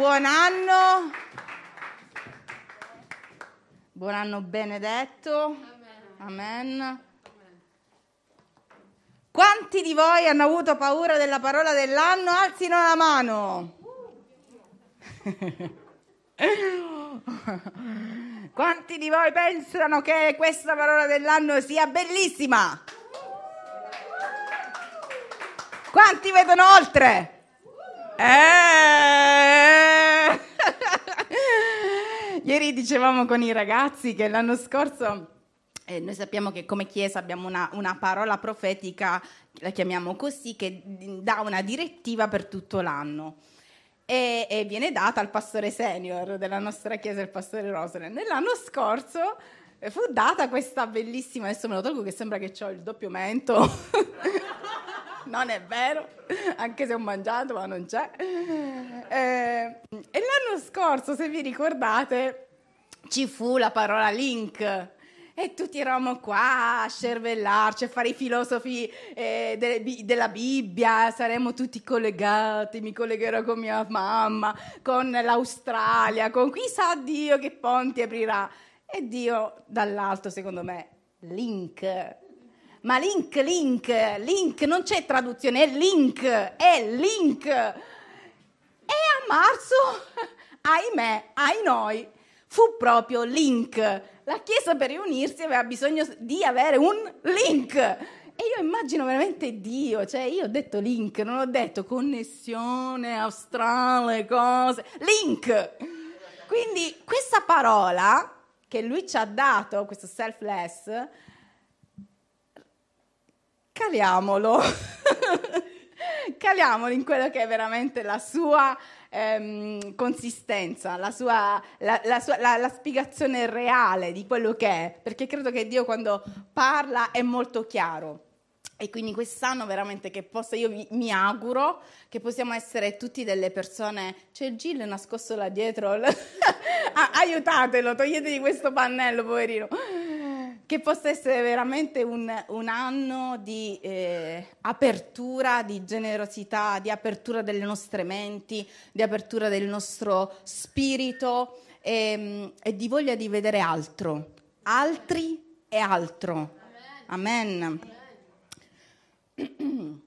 Buon anno. Buon anno benedetto. Amen. Quanti di voi hanno avuto paura della parola dell'anno? Alzino la mano. Quanti di voi pensano che questa parola dell'anno sia bellissima? Quanti vedono oltre? Eh! Ieri dicevamo con i ragazzi che l'anno scorso eh, noi sappiamo che come Chiesa abbiamo una, una, parola profetica, la chiamiamo così, che dà una direttiva per tutto l'anno. E, e viene data al pastore senior della nostra Chiesa, il pastore Rosalind. Nell'anno scorso eh, fu data questa bellissima, adesso me lo tolgo che sembra che ho il doppio mento. non è vero, anche se ho mangiato, ma non c'è. Eh, e l'anno scorso, se vi ricordate, ci fu la parola link e tutti eravamo qua a cervellarci, a fare i filosofi eh, de- della Bibbia, saremmo tutti collegati, mi collegherò con mia mamma, con l'Australia, con chissà Dio che ponti aprirà. E Dio dall'alto, secondo me, link. Ma link, link, link, non c'è traduzione, è link, è link. E a marzo, ahimè, ai noi, fu proprio link la Chiesa per riunirsi aveva bisogno di avere un link. E io immagino veramente Dio, cioè io ho detto link, non ho detto connessione astrale, cose, link. Quindi questa parola che lui ci ha dato, questo selfless, caliamolo, caliamolo in quello che è veramente la sua ehm, consistenza, la, sua, la, la, sua, la, spiegazione reale di quello che è, perché credo che Dio quando parla è molto chiaro. E quindi quest'anno veramente che possa, io mi auguro che possiamo essere tutti delle persone. C'è Gillo nascosto là dietro. Aiutatelo, toglietegli questo pannello, poverino che possa essere veramente un, un anno di eh, apertura, di generosità, di apertura delle nostre menti, di apertura del nostro spirito e, mm, e di voglia di vedere altro, altri e altro. Amen. Amen.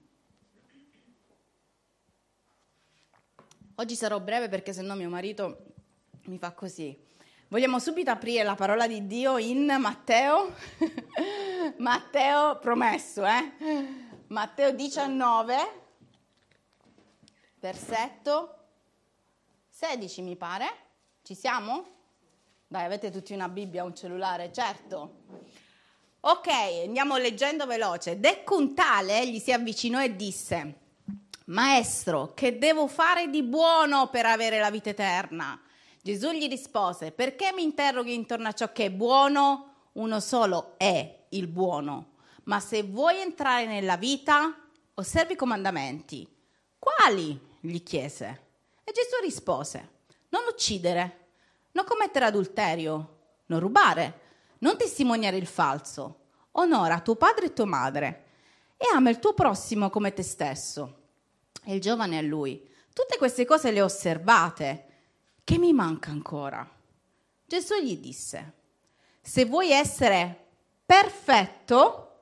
Oggi sarò breve perché sennò mio marito mi fa così. Vogliamo subito aprire la parola di Dio in Matteo, Matteo promesso, eh? Matteo 19, versetto 16 mi pare. Ci siamo? Dai, avete tutti una Bibbia, un cellulare, certo. Ok, andiamo leggendo veloce. Decco un tale gli si avvicinò e disse, Maestro, che devo fare di buono per avere la vita eterna? Gesù gli rispose, perché mi interroghi intorno a ciò che è buono? Uno solo è il buono. Ma se vuoi entrare nella vita, osservi i comandamenti. Quali? gli chiese. E Gesù rispose, non uccidere, non commettere adulterio, non rubare, non testimoniare il falso, onora tuo padre e tua madre e ama il tuo prossimo come te stesso. E il giovane a lui, tutte queste cose le ho osservate che mi manca ancora? Gesù gli disse, se vuoi essere perfetto,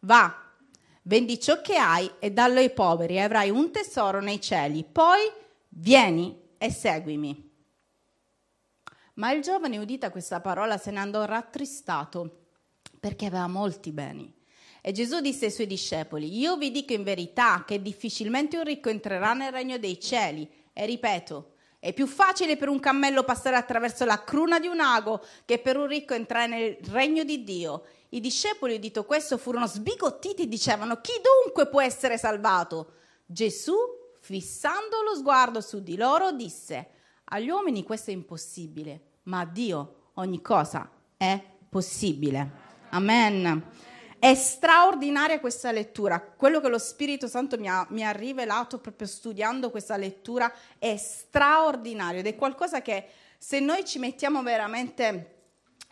va, vendi ciò che hai e dallo ai poveri e avrai un tesoro nei cieli, poi vieni e seguimi. Ma il giovane, udita questa parola, se ne andò rattristato perché aveva molti beni. E Gesù disse ai suoi discepoli, io vi dico in verità che difficilmente un ricco entrerà nel regno dei cieli. E ripeto, è più facile per un cammello passare attraverso la cruna di un ago che per un ricco entrare nel regno di Dio. I discepoli, udito questo, furono sbigottiti e dicevano: Chi dunque può essere salvato? Gesù, fissando lo sguardo su di loro, disse: Agli uomini questo è impossibile, ma a Dio ogni cosa è possibile. Amen. È straordinaria questa lettura. Quello che lo Spirito Santo mi ha, mi ha, rivelato proprio studiando questa lettura è straordinario ed è qualcosa che se noi ci mettiamo veramente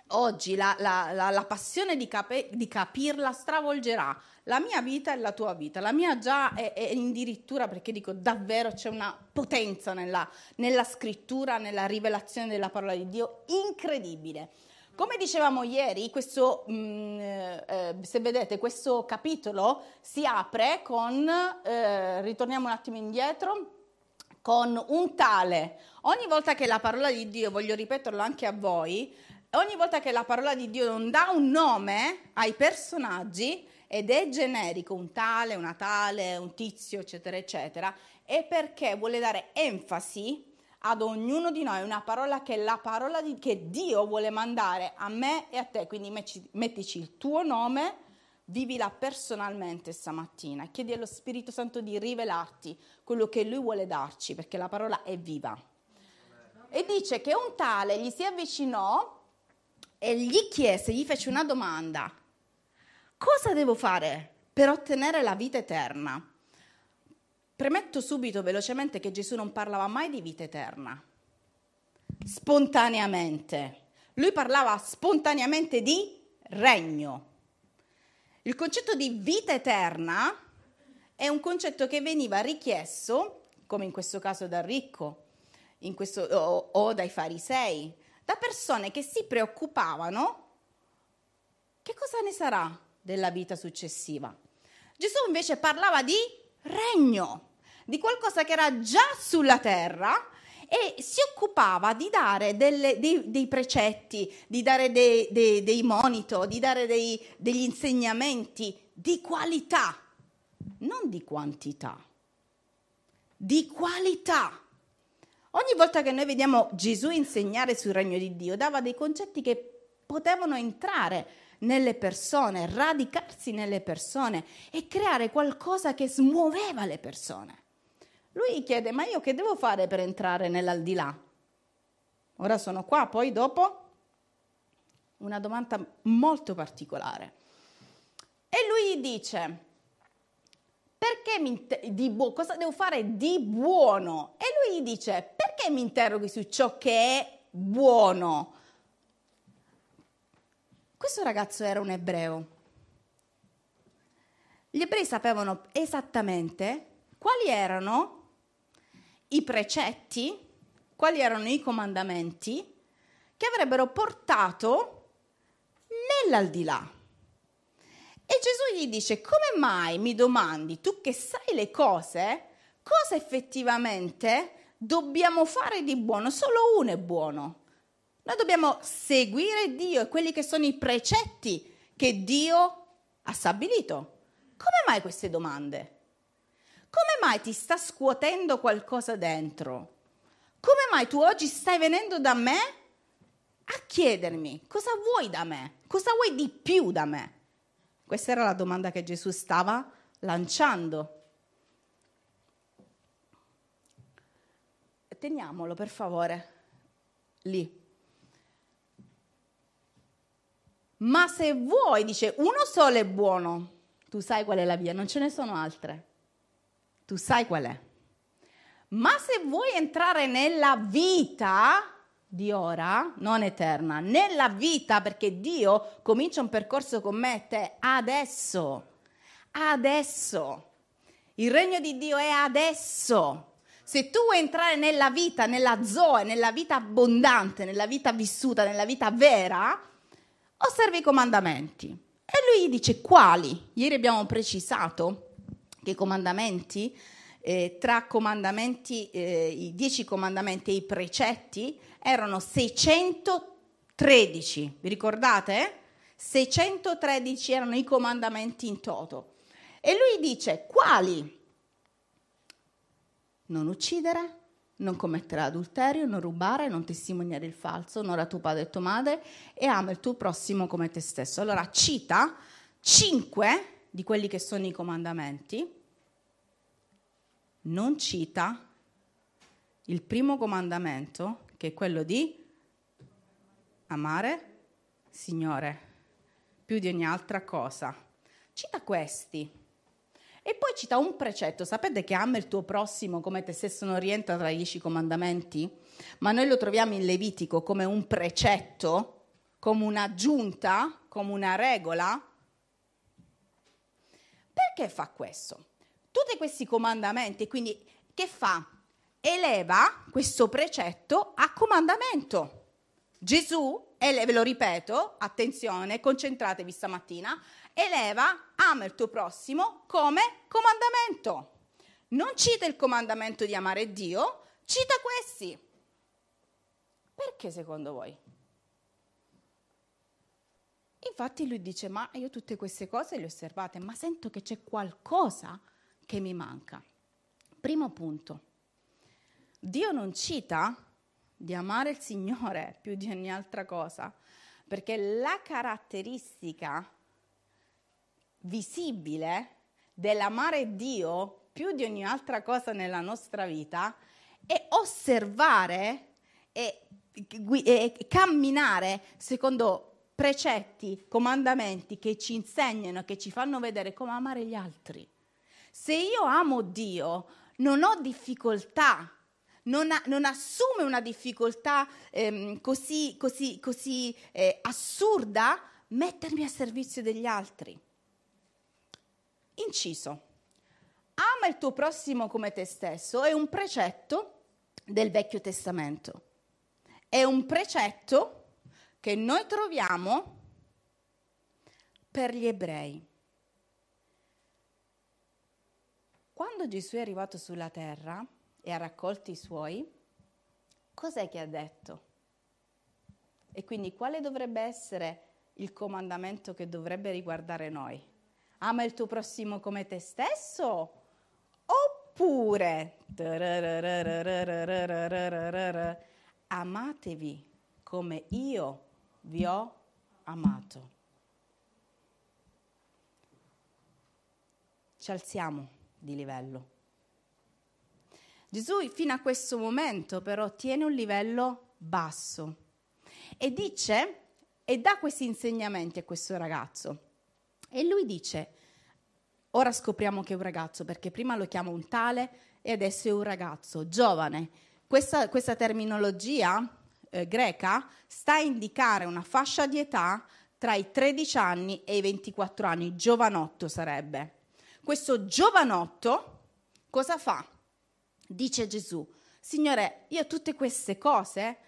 oggi la, la, la, la passione di, cape, di, capirla stravolgerà la mia vita e la tua vita. La mia già è, è addirittura perché dico davvero c'è una potenza nella, nella scrittura, nella rivelazione della parola di Dio incredibile. Come dicevamo ieri, questo, mh, mm, eh, se vedete, questo capitolo si apre con, eh, ritorniamo un attimo indietro, con un tale. Ogni volta che la parola di Dio, voglio ripeterlo anche a voi, ogni volta che la parola di Dio non dà un nome ai personaggi ed è generico, un tale, una tale, un tizio, eccetera, eccetera, è perché vuole dare enfasi ad ognuno di noi una parola che è la parola di, che Dio vuole mandare a me e a te. Quindi mettici il tuo nome, vivila personalmente stamattina chiedi allo Spirito Santo di rivelarti quello che Lui vuole darci, perché la parola è viva. E dice che un tale gli si avvicinò e gli chiese, gli fece una domanda. Cosa devo fare per ottenere la vita eterna? Premetto subito velocemente che Gesù non parlava mai di vita eterna, spontaneamente. Lui parlava spontaneamente di regno. Il concetto di vita eterna è un concetto che veniva richiesto, come in questo caso dal ricco questo, o, o dai farisei, da persone che si preoccupavano che cosa ne sarà della vita successiva. Gesù invece parlava di regno, di qualcosa che era già sulla terra e si occupava di dare delle, dei, dei, precetti, di dare dei, dei, dei monito, di dare degli insegnamenti di qualità, non di quantità, di qualità. Ogni volta che noi vediamo Gesù insegnare sul regno di Dio, dava dei concetti che potevano entrare nelle persone, radicarsi nelle persone e creare qualcosa che smuoveva le persone. Lui chiede, ma io che devo fare per entrare nell'aldilà? Ora sono qua, poi dopo una domanda molto particolare. E lui dice, perché mi di bu- cosa devo fare di buono? E lui dice, perché mi interroghi su ciò che è buono? Questo ragazzo era un ebreo. Gli ebrei sapevano esattamente quali erano i precetti, quali erano i comandamenti che avrebbero portato nell'aldilà. E Gesù gli dice, come mai mi domandi, tu che sai le cose, cosa effettivamente dobbiamo fare di buono? Solo uno è buono. Noi dobbiamo seguire Dio e quelli che sono i precetti che Dio ha stabilito. Come mai queste domande? Come mai ti sta scuotendo qualcosa dentro? Come mai tu oggi stai venendo da me a chiedermi cosa vuoi da me? Cosa vuoi di più da me? Questa era la domanda che Gesù stava lanciando. Teniamolo per favore lì. Ma se vuoi, dice, uno solo è buono, tu sai qual è la via, non ce ne sono altre. Tu sai qual è. Ma se vuoi entrare nella vita di ora, non eterna, nella vita, perché Dio comincia un percorso con me e te adesso, adesso. Il regno di Dio è adesso. Se tu vuoi entrare nella vita, nella zoe, nella vita abbondante, nella vita vissuta, nella vita vera, osserva i comandamenti. E lui dice quali? Ieri abbiamo precisato che i comandamenti, eh, tra comandamenti, eh, i dieci comandamenti e i precetti, erano 613. Vi ricordate? 613 erano i comandamenti in toto. E lui dice quali? Non uccidere, non commettere adulterio, non rubare, non testimoniare il falso, onora tuo padre e tua madre e ama il tuo prossimo come te stesso. Allora cita cinque di quelli che sono i comandamenti, non cita il primo comandamento, che è quello di amare Signore più di ogni altra cosa. Cita questi. E poi cita un precetto, sapete che ama il tuo prossimo come te stesso non rientra tra i dieci comandamenti? Ma noi lo troviamo in Levitico come un precetto, come un'aggiunta, come una regola. Perché fa questo? Tutti questi comandamenti, quindi che fa? Eleva questo precetto a comandamento. Gesù, e ve lo ripeto, attenzione, concentratevi stamattina, eleva, ama il tuo prossimo come comandamento. Non cita il comandamento di amare Dio, cita questi. Perché secondo voi? Infatti lui dice, ma io tutte queste cose le ho osservate, ma sento che c'è qualcosa che mi manca. Primo punto, Dio non cita di amare il Signore più di ogni altra cosa, perché la caratteristica visibile dell'amare Dio più di ogni altra cosa nella nostra vita è osservare e, e camminare secondo precetti, comandamenti che ci insegnano, che ci fanno vedere come amare gli altri. Se io amo Dio, non ho difficoltà non, ha, non, assume una difficoltà ehm, così, così, così eh, assurda mettermi a servizio degli altri. Inciso. Ama il tuo prossimo come te stesso è un precetto del Vecchio Testamento. È un precetto che noi troviamo per gli ebrei. Quando Gesù è arrivato sulla terra, e ha raccolto i suoi, cos'è che ha detto? E quindi quale dovrebbe essere il comandamento che dovrebbe riguardare noi? Ama il tuo prossimo come te stesso? Oppure amatevi come io vi ho amato. Ci alziamo di livello. Gesù fino a questo momento però tiene un livello basso e dice e dà questi insegnamenti a questo ragazzo. E lui dice, ora scopriamo che è un ragazzo perché prima lo chiama un tale e adesso è un ragazzo, giovane. Questa, questa terminologia eh, greca sta a indicare una fascia di età tra i 13 anni e i 24 anni, giovanotto sarebbe. Questo giovanotto cosa fa? dice Gesù, Signore, io tutte queste cose,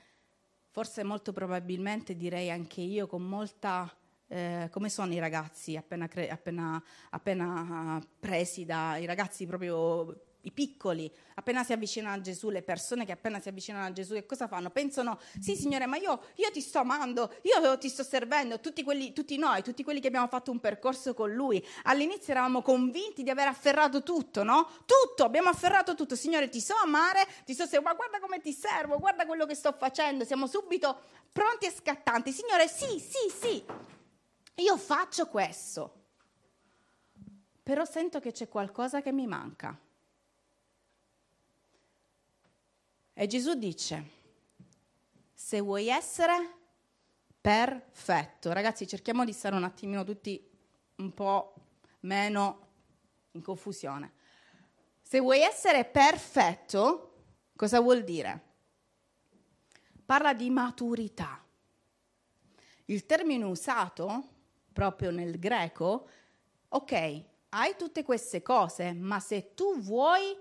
forse molto probabilmente direi anche io con molta... Eh, come sono i ragazzi appena, cre- appena, appena presi dai ragazzi proprio i piccoli, appena si avvicinano a Gesù, le persone che appena si avvicinano a Gesù, che cosa fanno? Pensano, sì Signore, ma io, io ti sto amando, io ti sto servendo, tutti, quelli, tutti noi, tutti quelli che abbiamo fatto un percorso con Lui, all'inizio eravamo convinti di aver afferrato tutto, no? Tutto, abbiamo afferrato tutto, Signore ti so amare, ti so seguire, guarda come ti servo, guarda quello che sto facendo, siamo subito pronti e scattanti, Signore sì, sì, sì, io faccio questo, però sento che c'è qualcosa che mi manca. E Gesù dice, se vuoi essere perfetto, ragazzi cerchiamo di stare un attimino tutti un po' meno in confusione. Se vuoi essere perfetto, cosa vuol dire? Parla di maturità. Il termine usato proprio nel greco, ok, hai tutte queste cose, ma se tu vuoi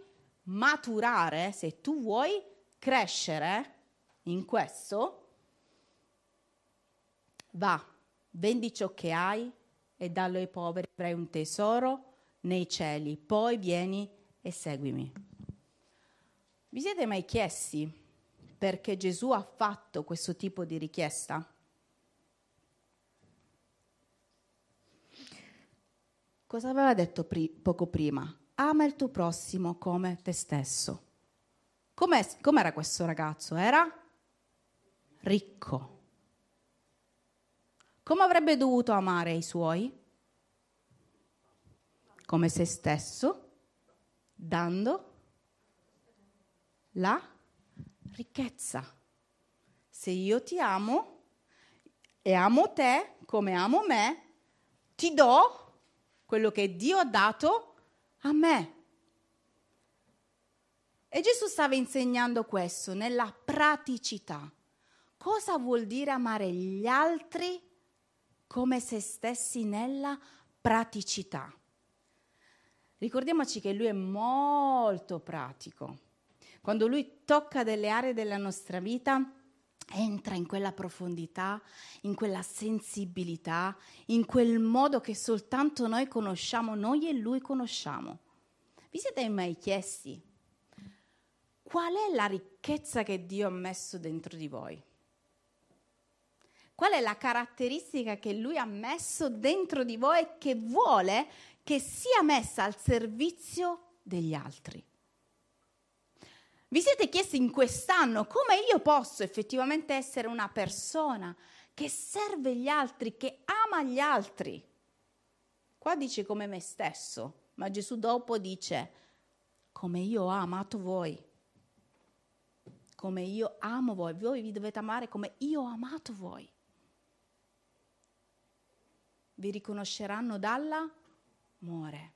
maturare, se tu vuoi crescere in questo, va, vendi ciò che hai e dallo ai poveri, avrai un tesoro nei cieli, poi vieni e seguimi. Vi siete mai chiesti perché Gesù ha fatto questo tipo di richiesta? Cosa aveva detto pri- poco prima? Ama il tuo prossimo come te stesso. Com'è, com'era questo ragazzo? Era ricco. Come avrebbe dovuto amare i suoi? Come se stesso, dando la ricchezza. Se io ti amo e amo te come amo me, ti do quello che Dio ha dato a me. E Gesù stava insegnando questo nella praticità. cosa vuol dire amare gli altri come se stessi nella praticità. Ricordiamoci che lui è molto pratico. Quando lui tocca delle aree della nostra vita, entra in quella profondità, in quella sensibilità, in quel modo che soltanto noi conosciamo, noi e lui conosciamo. Vi siete mai chiesti qual è la ricchezza che Dio ha messo dentro di voi? Qual è la caratteristica che Lui ha messo dentro di voi e che vuole che sia messa al servizio degli altri? Vi siete chiesti in quest'anno come io posso effettivamente essere una persona che serve gli altri, che ama gli altri? Qua dice come me stesso, ma Gesù dopo dice come io ho amato voi, come io amo voi, voi vi dovete amare come io ho amato voi. Vi riconosceranno dall'amore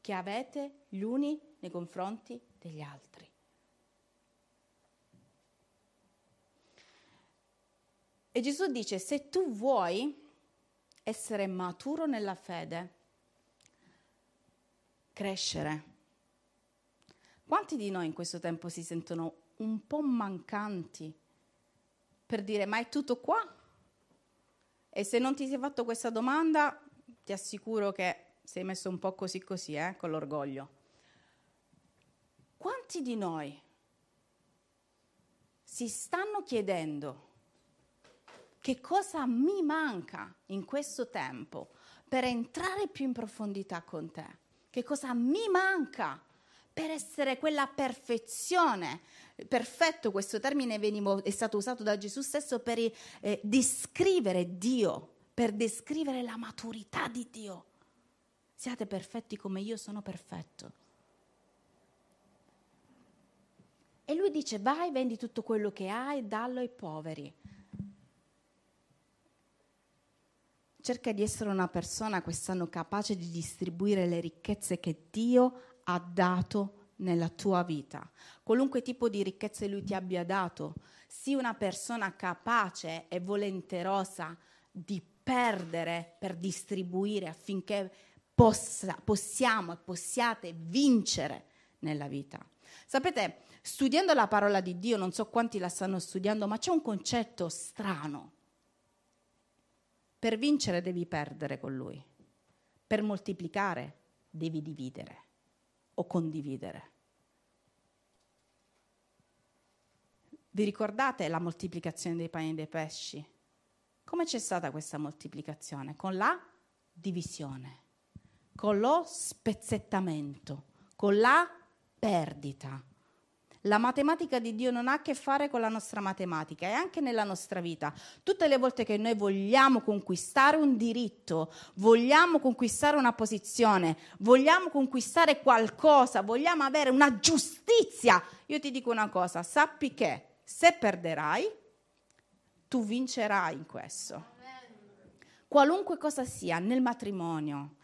che avete gli uni nei confronti degli altri. E Gesù dice, se tu vuoi essere maturo nella fede, crescere. Quanti di noi in questo tempo si sentono un po' mancanti per dire, ma è tutto qua? E se non ti sei fatto questa domanda, ti assicuro che sei messo un po' così così, eh, con l'orgoglio. Quanti di noi si stanno chiedendo che cosa mi manca in questo tempo per entrare più in profondità con te? Che cosa mi manca per essere quella perfezione? Perfetto, questo termine venivo, è stato usato da Gesù stesso per eh, descrivere Dio, per descrivere la maturità di Dio. Siate perfetti come io sono perfetto. E lui dice, vai, vendi tutto quello che hai dallo ai poveri. cerca di essere una persona quest'anno capace di distribuire le ricchezze che Dio ha dato nella tua vita. Qualunque tipo di ricchezze Lui ti abbia dato, sii una persona capace e volenterosa di perdere per distribuire affinché possa, possiamo e possiate vincere nella vita. Sapete, studiando la parola di Dio, non so quanti la stanno studiando, ma c'è un concetto strano per vincere devi perdere con lui. Per moltiplicare devi dividere o condividere. Vi ricordate la moltiplicazione dei pani e dei pesci? Come c'è stata questa moltiplicazione? Con la divisione, con lo spezzettamento, con la perdita. La matematica di Dio non ha a che fare con la nostra matematica e anche nella nostra vita. Tutte le volte che noi vogliamo conquistare un diritto, vogliamo conquistare una posizione, vogliamo conquistare qualcosa, vogliamo avere una giustizia, io ti dico una cosa, sappi che se perderai, tu vincerai in questo. Qualunque cosa sia, nel matrimonio,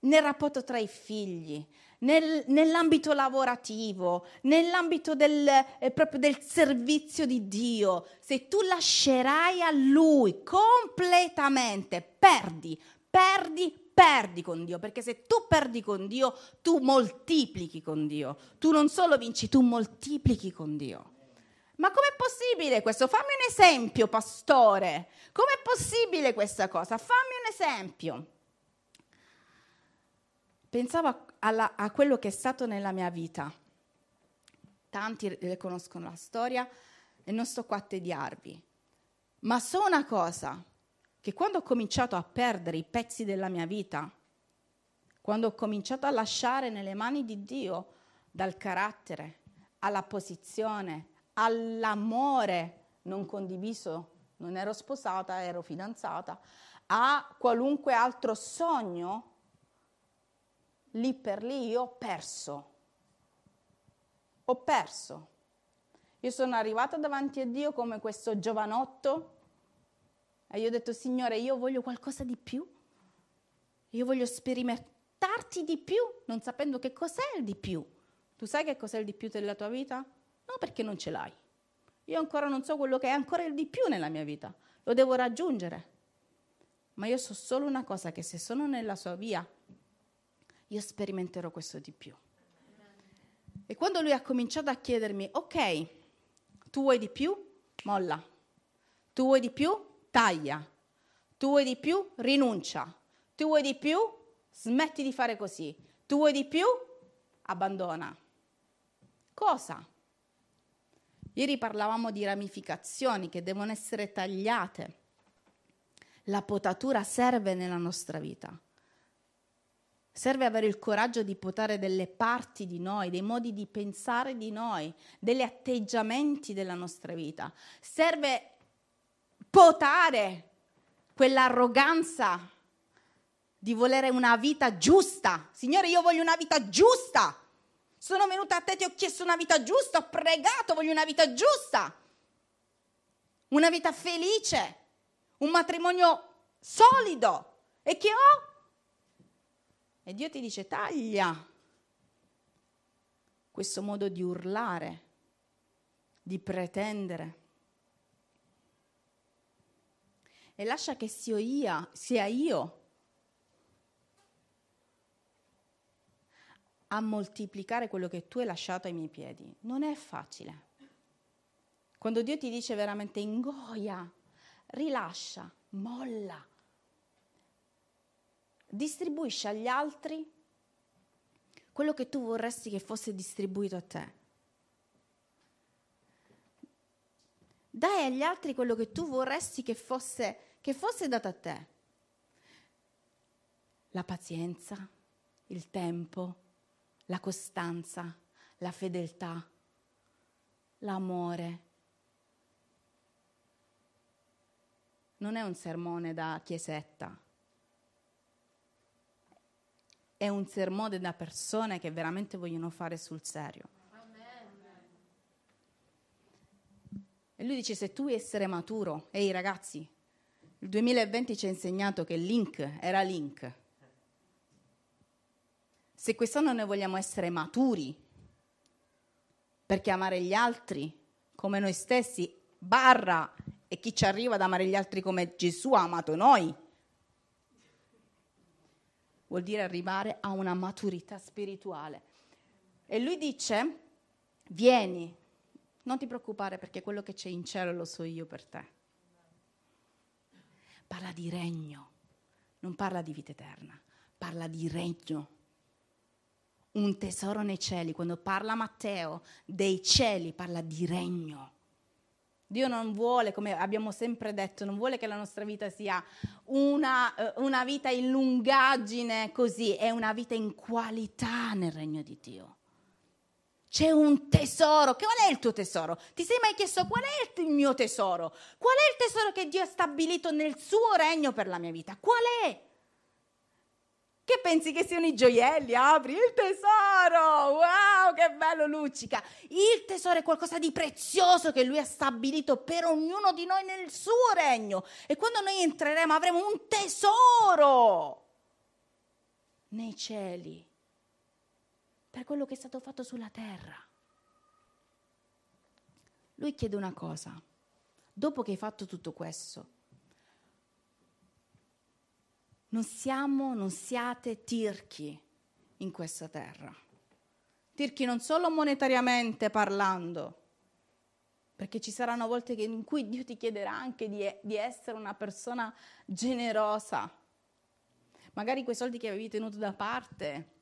nel rapporto tra i figli, nel, nell'ambito lavorativo, nell'ambito del, eh, proprio del servizio di Dio, se tu lascerai a Lui completamente, perdi, perdi, perdi con Dio, perché se tu perdi con Dio, tu moltiplichi con Dio. Tu non solo vinci, tu moltiplichi con Dio. Ma com'è possibile questo? Fammi un esempio, pastore. Com'è possibile questa cosa? Fammi un esempio. Pensavo alla, a quello che è stato nella mia vita. Tanti conoscono la storia e non sto qua a tediarvi. Ma so una cosa, che quando ho cominciato a perdere i pezzi della mia vita, quando ho cominciato a lasciare nelle mani di Dio, dal carattere alla posizione, all'amore non condiviso, non ero sposata, ero fidanzata, a qualunque altro sogno, lì per lì io ho perso. Ho perso. Io sono arrivata davanti a Dio come questo giovanotto e io ho detto, Signore, io voglio qualcosa di più. Io voglio sperimentarti di più, non sapendo che cos'è il di più. Tu sai che cos'è il di più della tua vita? No, perché non ce l'hai. Io ancora non so quello che è ancora di più nella mia vita, lo devo raggiungere. Ma io so solo una cosa, che se sono nella sua via, io sperimenterò questo di più. E quando lui ha cominciato a chiedermi, ok, tu vuoi di più? Molla. Tu vuoi di più? Taglia. Tu vuoi di più? Rinuncia. Tu vuoi di più? Smetti di fare così. Tu vuoi di più? Abbandona. Cosa? Ieri parlavamo di ramificazioni che devono essere tagliate. La potatura serve nella nostra vita. Serve avere il coraggio di potare delle parti di noi, dei modi di pensare di noi, degli atteggiamenti della nostra vita. Serve potare quell'arroganza di volere una vita giusta. Signore, io voglio una vita giusta. Sono venuta a te, ti ho chiesto una vita giusta, ho pregato, voglio una vita giusta. Una vita felice, un matrimonio solido. E che ho? E Dio ti dice taglia questo modo di urlare, di pretendere. E lascia che sia io, sia io a moltiplicare quello che tu hai lasciato ai miei piedi. Non è facile. Quando Dio ti dice veramente ingoia, rilascia, molla, distribuisci agli altri quello che tu vorresti che fosse distribuito a te. Dai agli altri quello che tu vorresti che fosse, che fosse dato a te. La pazienza, il tempo, la costanza, la fedeltà, l'amore. Non è un sermone da chiesetta è un sermone da persone che veramente vogliono fare sul serio. E lui dice, se tu vuoi essere maturo, ehi ragazzi, il 2020 ci ha insegnato che link era link. Se quest'anno noi vogliamo essere maturi, perché amare gli altri come noi stessi, barra, e chi ci arriva ad amare gli altri come Gesù ha amato noi, vuol dire arrivare a una maturità spirituale. E lui dice, vieni, non ti preoccupare perché quello che c'è in cielo lo so io per te. Parla di regno, non parla di vita eterna, parla di regno. Un tesoro nei cieli, quando parla Matteo dei cieli, parla di regno. Dio non vuole, come abbiamo sempre detto, non vuole che la nostra vita sia una, eh, una, vita in lungaggine così, è una vita in qualità nel regno di Dio. C'è un tesoro. Qual è il tuo tesoro? Ti sei mai chiesto qual è il mio tesoro? Qual è il tesoro che Dio ha stabilito nel suo regno per la mia vita? Qual è? Che pensi che siano i gioielli? Apri il tesoro! Wow, che bello luccica! Il tesoro è qualcosa di prezioso che lui ha stabilito per ognuno di noi nel suo regno. E quando noi entreremo avremo un tesoro nei cieli per quello che è stato fatto sulla terra. Lui chiede una cosa. Dopo che hai fatto tutto questo, non siamo, non siate tirchi in questa terra. Tirchi non solo monetariamente parlando, perché ci saranno volte in cui Dio ti chiederà anche di, di essere una persona generosa. Magari quei soldi che avevi tenuto da parte,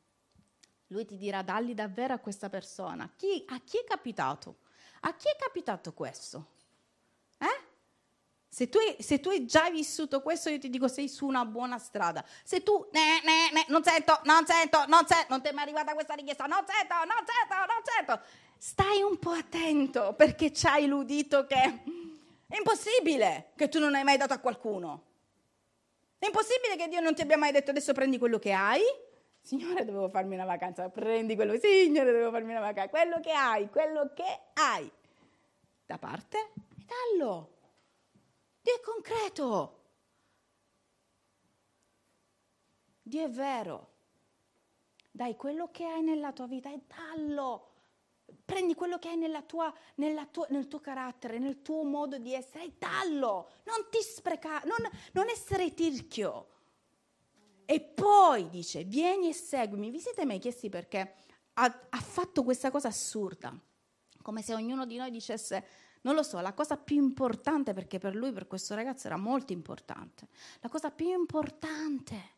lui ti dirà dalli davvero a questa persona. Chi, a chi è capitato? A chi è capitato questo? Se tu, se tu, hai già vissuto questo, io ti dico sei su una buona strada. Se tu ne, ne, ne, non sento, non sento, non sento, non ti è mai arrivata questa richiesta, non sento, non sento, non sento, stai un po' attento perché ci hai l'udito che è impossibile che tu non hai mai dato a qualcuno. È impossibile che Dio non ti abbia mai detto adesso prendi quello che hai. Signore, dovevo farmi una vacanza, prendi quello, Signore, dovevo farmi una vacanza, quello che hai, quello che hai. Da parte e dallo. Dio è concreto. Dio è vero. Dai quello che hai nella tua vita e dallo. prendi quello che hai nella tua, nella tua, nel tuo carattere, nel tuo modo di essere e dallo, non ti sprecare, non, non essere tirchio. E poi dice, vieni e seguimi. Vi siete mai chiesti perché ha, ha fatto questa cosa assurda? Come se ognuno di noi dicesse, non lo so, la cosa più importante, perché per lui, per questo ragazzo era molto importante, la cosa più importante,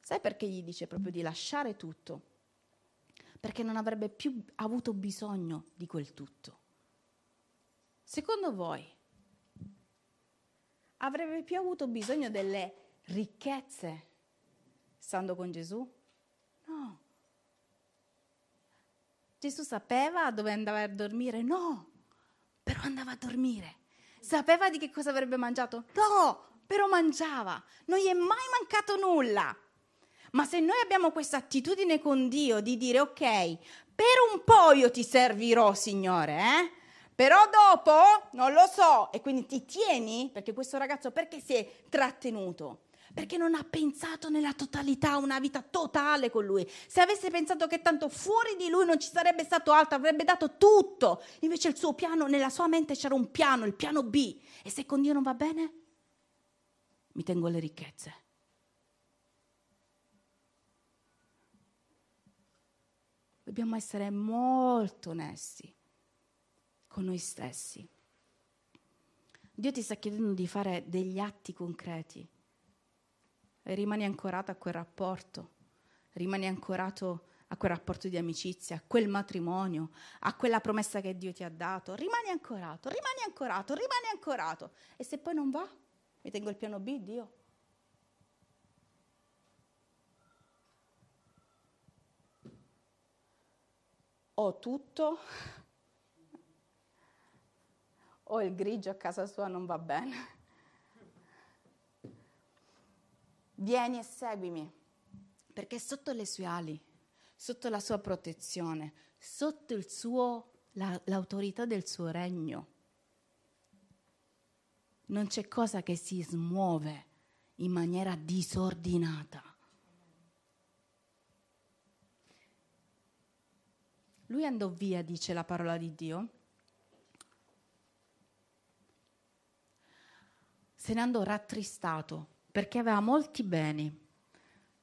sai perché gli dice proprio di lasciare tutto? Perché non avrebbe più avuto bisogno di quel tutto. Secondo voi, avrebbe più avuto bisogno delle ricchezze stando con Gesù? No. Gesù sapeva dove andava a dormire? No, però andava a dormire. Sapeva di che cosa avrebbe mangiato? No, però mangiava. Non gli è mai mancato nulla. Ma se noi abbiamo questa attitudine con Dio di dire ok, per un po' io ti servirò, Signore, eh? Però dopo non lo so, e quindi ti tieni, perché questo ragazzo perché si è trattenuto? Perché non ha pensato nella totalità, una vita totale con lui. Se avesse pensato che tanto fuori di lui non ci sarebbe stato altro, avrebbe dato tutto. Invece il suo piano, nella sua mente c'era un piano, il piano B. E se con Dio non va bene, mi tengo le ricchezze. Dobbiamo essere molto onesti con noi stessi. Dio ti sta chiedendo di fare degli atti concreti rimani ancorato a quel rapporto, rimani ancorato a quel rapporto di amicizia, a quel matrimonio, a quella promessa che Dio ti ha dato. Rimani ancorato, rimani ancorato, rimani ancorato. E se poi non va, mi tengo il piano B, Dio. Ho tutto, o il grigio a casa sua non va bene. Vieni e seguimi, perché sotto le sue ali, sotto la sua protezione, sotto suo, la, l'autorità del suo regno, non c'è cosa che si smuove in maniera disordinata. Lui andò via, dice la parola di Dio, se ne andò rattristato perché aveva molti beni.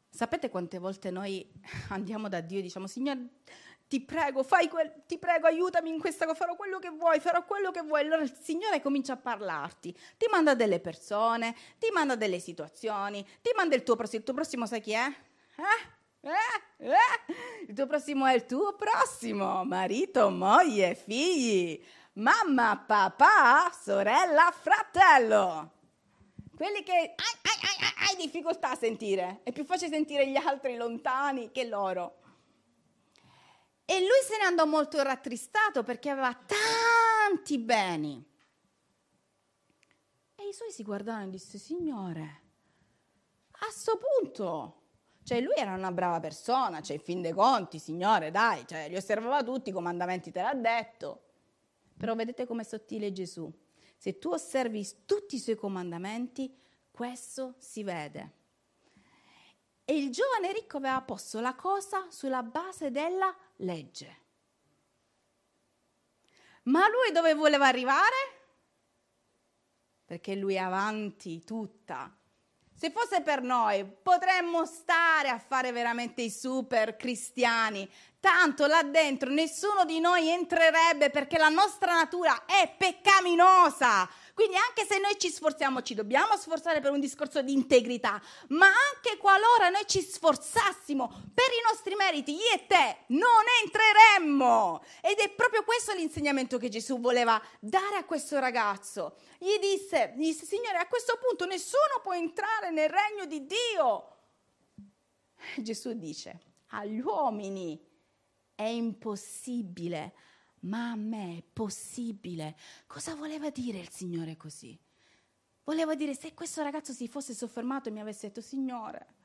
Sapete quante volte noi andiamo da Dio e diciamo, Signore, ti prego, fai quel, ti prego, aiutami in questa cosa, farò quello che vuoi, farò quello che vuoi. Allora il Signore comincia a parlarti, ti manda delle persone, ti manda delle situazioni, ti manda il tuo prossimo. Il tuo prossimo sai chi è? Eh? Eh? Eh? Il tuo prossimo è il tuo prossimo, marito, moglie, figli, mamma, papà, sorella, fratello quelli che hai, hai, hai, hai, difficoltà a sentire, è più facile sentire gli altri lontani che loro. E lui se ne andò molto rattristato perché aveva tanti beni. E i suoi si guardarono e disse, Signore, a questo punto, cioè lui era una brava persona, cioè in fin dei conti, Signore, dai, cioè, li osservava tutti, i comandamenti te l'ha detto. Però vedete com'è sottile Gesù se tu osservi tutti i suoi comandamenti, questo si vede. E il giovane ricco aveva posto la cosa sulla base della legge. Ma lui dove voleva arrivare? Perché lui è avanti tutta. Se fosse per noi, potremmo stare a fare veramente i super cristiani, Tanto là dentro nessuno di noi entrerebbe perché la nostra natura è peccaminosa. Quindi anche se noi ci sforziamo, ci dobbiamo sforzare per un discorso di integrità, ma anche qualora noi ci sforzassimo per i nostri meriti, io e te non entreremmo. Ed è proprio questo l'insegnamento che Gesù voleva dare a questo ragazzo. Gli disse, gli disse Signore, a questo punto nessuno può entrare nel regno di Dio. Gesù dice, agli uomini è impossibile, ma a me è possibile. Cosa voleva dire il Signore così? Voleva dire se questo ragazzo si fosse soffermato e mi avesse detto, Signore,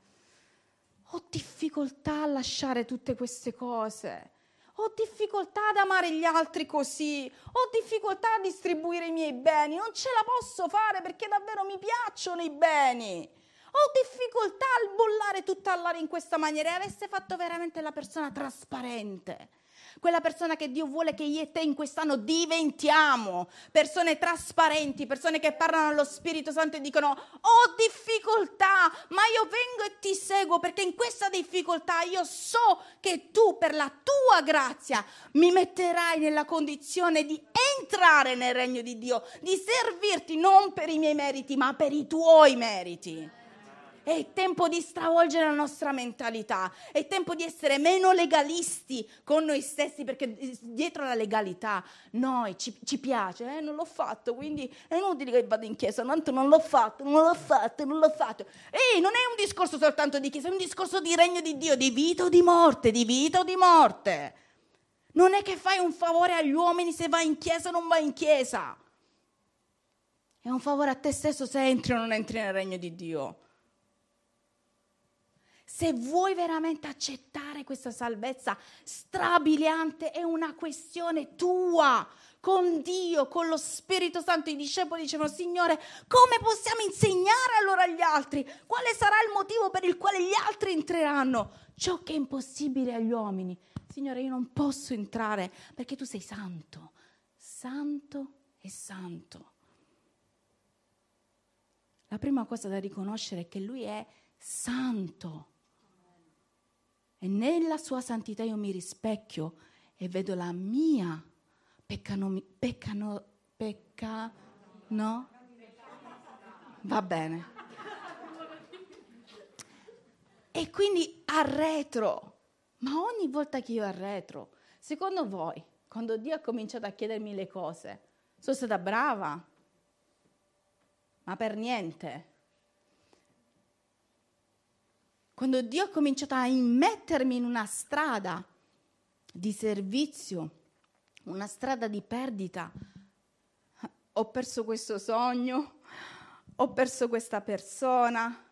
ho difficoltà a lasciare tutte queste cose. Ho difficoltà ad amare gli altri così, ho difficoltà a distribuire i miei beni, non ce la posso fare perché davvero mi piacciono i beni ho difficoltà a bollare tutta all'aria in questa maniera e avesse fatto veramente la persona trasparente. Quella persona che Dio vuole che io e te in quest'anno diventiamo, persone trasparenti, persone che parlano allo Spirito Santo e dicono ho difficoltà, ma io vengo e ti seguo perché in questa difficoltà io so che tu per la tua grazia mi metterai nella condizione di entrare nel regno di Dio, di servirti non per i miei meriti, ma per i tuoi meriti. È tempo di stravolgere la nostra mentalità, è tempo di essere meno legalisti con noi stessi perché dietro la legalità noi ci, ci piace, eh, non l'ho fatto, quindi è inutile che vado in chiesa, tanto non l'ho fatto, non l'ho fatto, non l'ho fatto. E non è un discorso soltanto di chiesa, è un discorso di regno di Dio, di vita o di morte, di vita o di morte. Non è che fai un favore agli uomini se vai in chiesa o non vai in chiesa. È un favore a te stesso se entri o non entri nel regno di Dio. Se vuoi veramente accettare questa salvezza strabiliante, è una questione tua con Dio, con lo Spirito Santo. I discepoli dicevano, Signore, come possiamo insegnare allora agli altri? Quale sarà il motivo per il quale gli altri entreranno? Ciò che è impossibile agli uomini. Signore, io non posso entrare perché tu sei santo, santo e santo. La prima cosa da riconoscere è che Lui è santo. E nella sua santità io mi rispecchio e vedo la mia peccano, peccano, pecca, no? Va bene. E quindi arretro. Ma ogni volta che io arretro, secondo voi, quando Dio ha cominciato a chiedermi le cose, sono stata brava? Ma per niente. Quando Dio ha cominciato a immettermi in una strada di servizio, una strada di perdita, ho perso questo sogno, ho perso questa persona,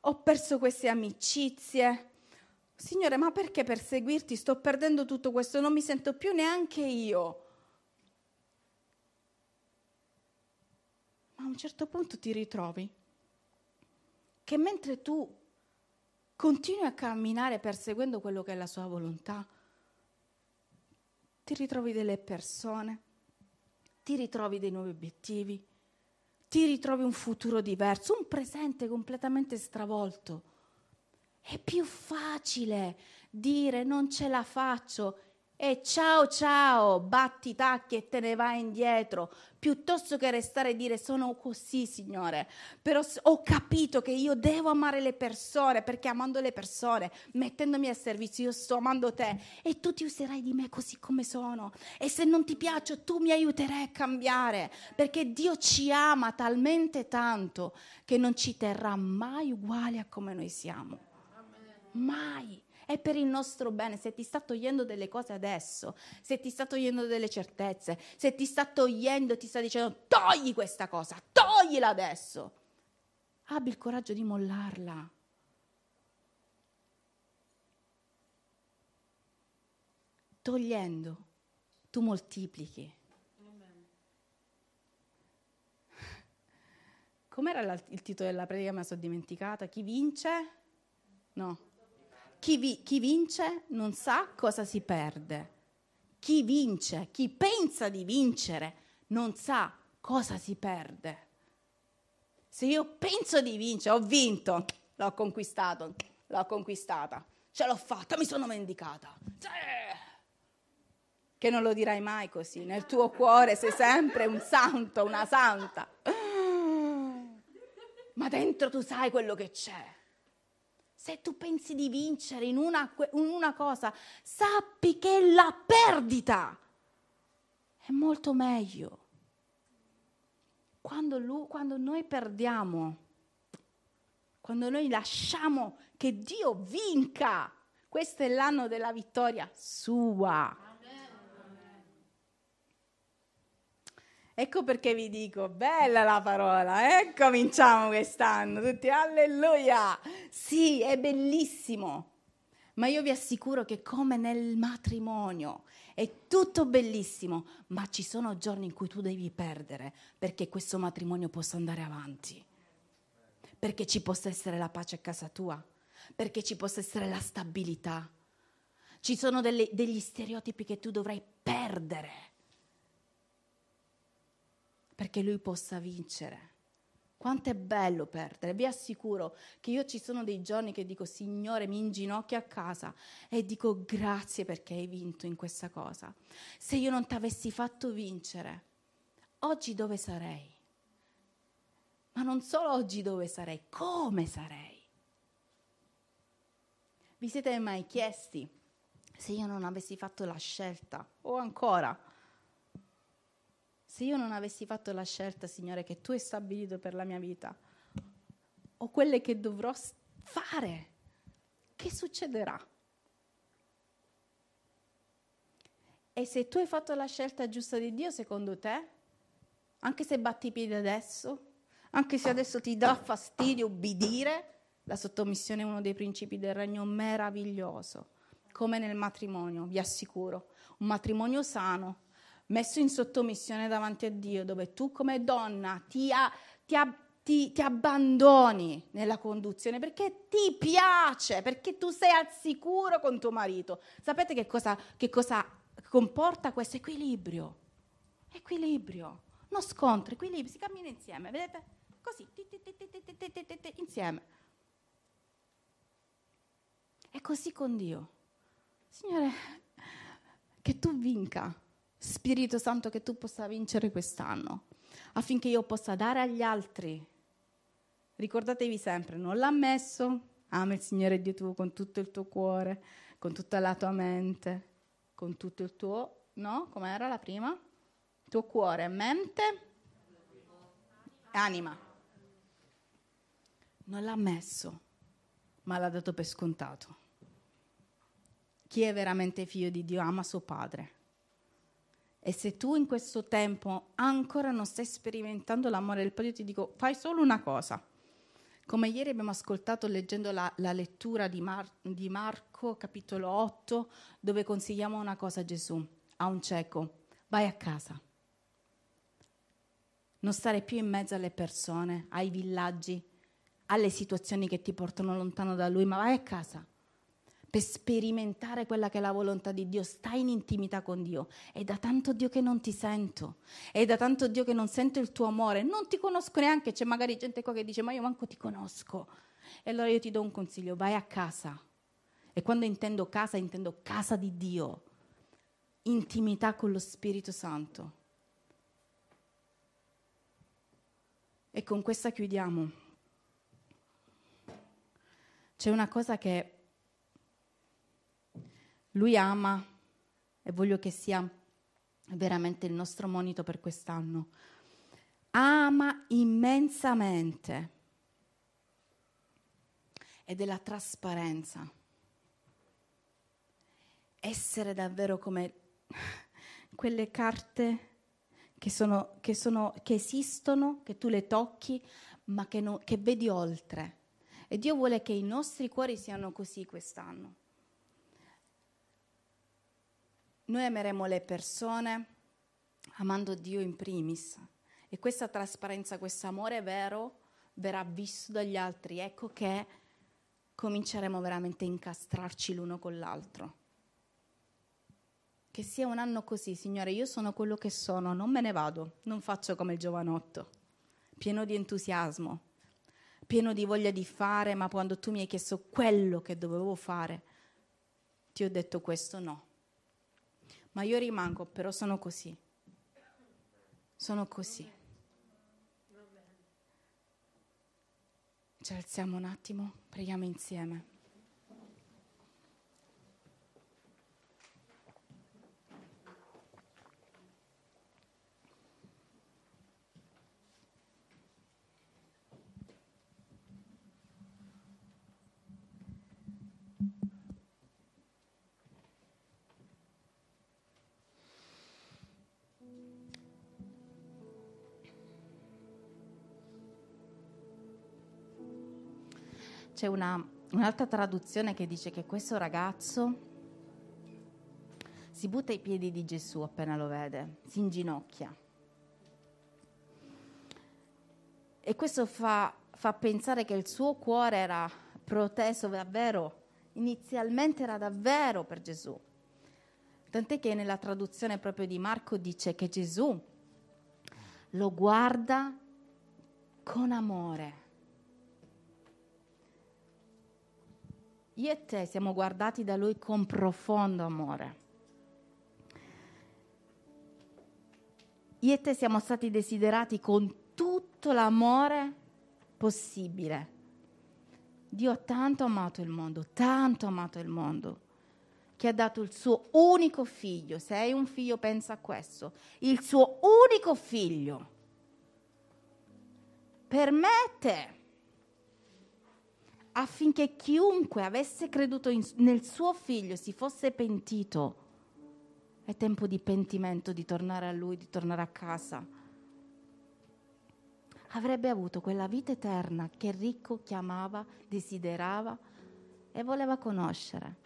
ho perso queste amicizie. Signore, ma perché perseguirti? Sto perdendo tutto questo, non mi sento più neanche io. Ma a un certo punto ti ritrovi che mentre tu continui a camminare perseguendo quello che è la sua volontà, ti ritrovi delle persone, ti ritrovi dei nuovi obiettivi, ti ritrovi un futuro diverso, un presente completamente stravolto. È più facile dire non ce la faccio e ciao ciao, batti i tacchi e te ne vai indietro, piuttosto che restare e dire sono così, Signore, però ho capito che io devo amare le persone, perché amando le persone, mettendomi a servizio, io sto amando te e tu ti userai di me così come sono. E se non ti piaccio, tu mi aiuterai a cambiare, perché Dio ci ama talmente tanto che non ci terrà mai uguali a come noi siamo. Mai è per il nostro bene. Se ti sta togliendo delle cose adesso, se ti sta togliendo delle certezze, se ti sta togliendo, ti sta dicendo togli questa cosa, toglila adesso. Abbi il coraggio di mollarla. Togliendo, tu moltiplichi. Com'era il titolo della predica? Me la sono dimenticata. Chi vince? No. Chi, vi, chi vince non sa cosa si perde. Chi vince, chi pensa di vincere, non sa cosa si perde. Se io penso di vincere, ho vinto, l'ho conquistato, l'ho conquistata, ce l'ho fatta, mi sono vendicata. Sì. Che non lo dirai mai così, nel tuo cuore sei sempre un santo, una santa. Ma dentro tu sai quello che c'è. Se tu pensi di vincere in una, in una cosa, sappi che la perdita è molto meglio. Quando, lui, quando noi perdiamo, quando noi lasciamo che Dio vinca, questo è l'anno della vittoria sua. Ecco perché vi dico, bella la parola, eh? Cominciamo quest'anno, tutti alleluia! Sì, è bellissimo, ma io vi assicuro che come nel matrimonio è tutto bellissimo, ma ci sono giorni in cui tu devi perdere perché questo matrimonio possa andare avanti, perché ci possa essere la pace a casa tua, perché ci possa essere la stabilità. Ci sono delle, degli stereotipi che tu dovrai perdere perché lui possa vincere. Quanto è bello perdere. Vi assicuro che io ci sono dei giorni che dico, Signore, mi inginocchio a casa e dico grazie perché hai vinto in questa cosa. Se io non ti avessi fatto vincere, oggi dove sarei? Ma non solo oggi dove sarei, come sarei? Vi siete mai chiesti se io non avessi fatto la scelta o ancora se io non avessi fatto la scelta, Signore, che tu hai stabilito per la mia vita, o quelle che dovrò fare, che succederà? E se tu hai fatto la scelta giusta di Dio, secondo te, anche se batti i piedi adesso, anche se adesso ti dà fastidio ubbidire, la sottomissione è uno dei principi del regno meraviglioso, come nel matrimonio, vi assicuro. Un matrimonio sano messo in sottomissione davanti a Dio, dove tu come donna ti, a, ti, a, ti, ti abbandoni nella conduzione perché ti piace, perché tu sei al sicuro con tuo marito. Sapete che cosa, che cosa comporta questo equilibrio? Equilibrio, non scontro, equilibrio, si cammina insieme, vedete? Così, insieme. E così con Dio. Signore, che tu vinca Spirito Santo, che tu possa vincere quest'anno, affinché io possa dare agli altri. Ricordatevi sempre, non l'ha messo, ama il Signore Dio tuo con tutto il tuo cuore, con tutta la tua mente, con tutto il tuo, no? Com'era la prima? Tuo cuore, mente, anima. Non l'ha messo, ma l'ha dato per scontato. Chi è veramente figlio di Dio ama suo padre e se tu in questo tempo ancora non stai sperimentando l'amore del Padre, io ti dico, fai solo una cosa. Come ieri abbiamo ascoltato leggendo la, la lettura di, Mar- di Marco, capitolo 8, dove consigliamo una cosa a Gesù, a un cieco, vai a casa. Non stare più in mezzo alle persone, ai villaggi, alle situazioni che ti portano lontano da Lui, ma vai a casa per sperimentare quella che è la volontà di Dio, stai in intimità con Dio. È da tanto Dio che non ti sento, è da tanto Dio che non sento il tuo amore, non ti conosco neanche, c'è magari gente qua che dice ma io manco ti conosco. E allora io ti do un consiglio, vai a casa. E quando intendo casa, intendo casa di Dio, intimità con lo Spirito Santo. E con questa chiudiamo. C'è una cosa che lui ama e voglio che sia veramente il nostro monito per quest'anno. Ama immensamente ed è la trasparenza. Essere davvero come quelle carte che, sono, che, sono, che esistono, che tu le tocchi, ma che, no, che vedi oltre. E Dio vuole che i nostri cuori siano così quest'anno noi ameremo le persone amando Dio in primis e questa trasparenza, questo amore vero verrà visto dagli altri. Ecco che cominceremo veramente a incastrarci l'uno con l'altro. Che sia un anno così, Signore, io sono quello che sono, non me ne vado, non faccio come il giovanotto, pieno di entusiasmo, pieno di voglia di fare, ma quando tu mi hai chiesto quello che dovevo fare, ti ho detto questo no ma io rimango, però sono così. Sono così. Ci alziamo un attimo, preghiamo insieme. C'è una, un'altra traduzione che dice che questo ragazzo si butta ai piedi di Gesù appena lo vede, si inginocchia. E questo fa, fa pensare che il suo cuore era proteso davvero inizialmente era davvero per Gesù. Tant'è che nella traduzione proprio di Marco dice che Gesù lo guarda con amore. Io e te siamo guardati da Lui con profondo amore. Io e te siamo stati desiderati con tutto l'amore possibile. Dio ha tanto amato il mondo, tanto amato il mondo, che ha dato il suo unico figlio. Se hai un figlio, pensa a questo. Il suo unico figlio. Permette affinché chiunque avesse creduto in, nel suo figlio si fosse pentito. È tempo di pentimento, di tornare a lui, di tornare a casa. Avrebbe avuto quella vita eterna che ricco chiamava, desiderava e voleva conoscere.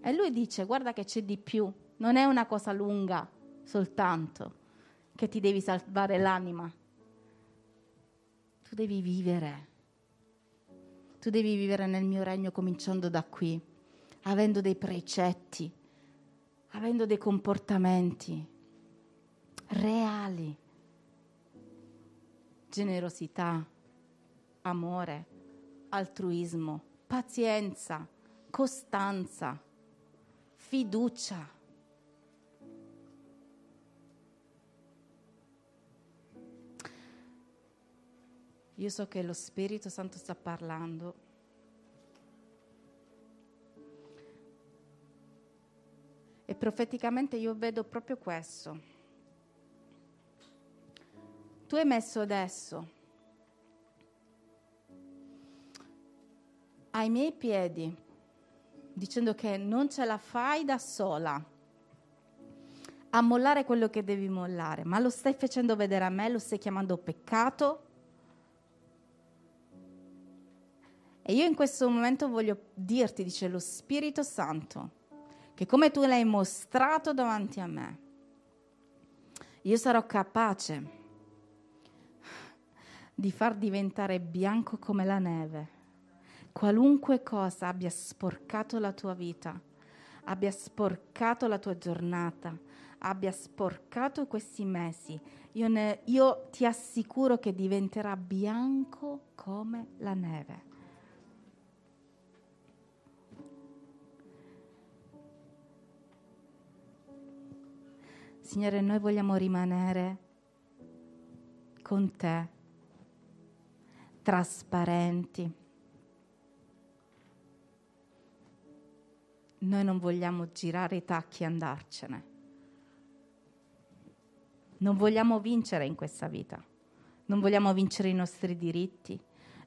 E lui dice, guarda che c'è di più, non è una cosa lunga soltanto, che ti devi salvare l'anima. Tu devi vivere tu devi vivere nel mio regno cominciando da qui, avendo dei precetti, avendo dei comportamenti reali, generosità, amore, altruismo, pazienza, costanza, fiducia. Io so che lo Spirito Santo sta parlando. E profeticamente io vedo proprio questo. Tu hai messo adesso ai miei piedi, dicendo che non ce la fai da sola a mollare quello che devi mollare, ma lo stai facendo vedere a me, lo stai chiamando peccato E io in questo momento voglio dirti, dice lo Spirito Santo, che come tu l'hai mostrato davanti a me, io sarò capace di far diventare bianco come la neve qualunque cosa abbia sporcato la tua vita, abbia sporcato la tua giornata, abbia sporcato questi mesi, io, ne, io ti assicuro che diventerà bianco come la neve. Signore, noi vogliamo rimanere con te, trasparenti. Noi non vogliamo girare i tacchi e andarcene. Non vogliamo vincere in questa vita. Non vogliamo vincere i nostri diritti.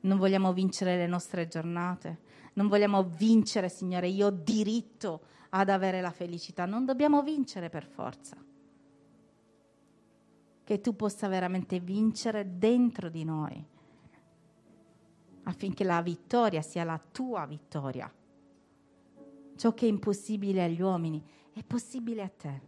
Non vogliamo vincere le nostre giornate. Non vogliamo vincere, Signore, io ho diritto ad avere la felicità. Non dobbiamo vincere per forza che tu possa veramente vincere dentro di noi, affinché la vittoria sia la tua vittoria. Ciò che è impossibile agli uomini è possibile a te.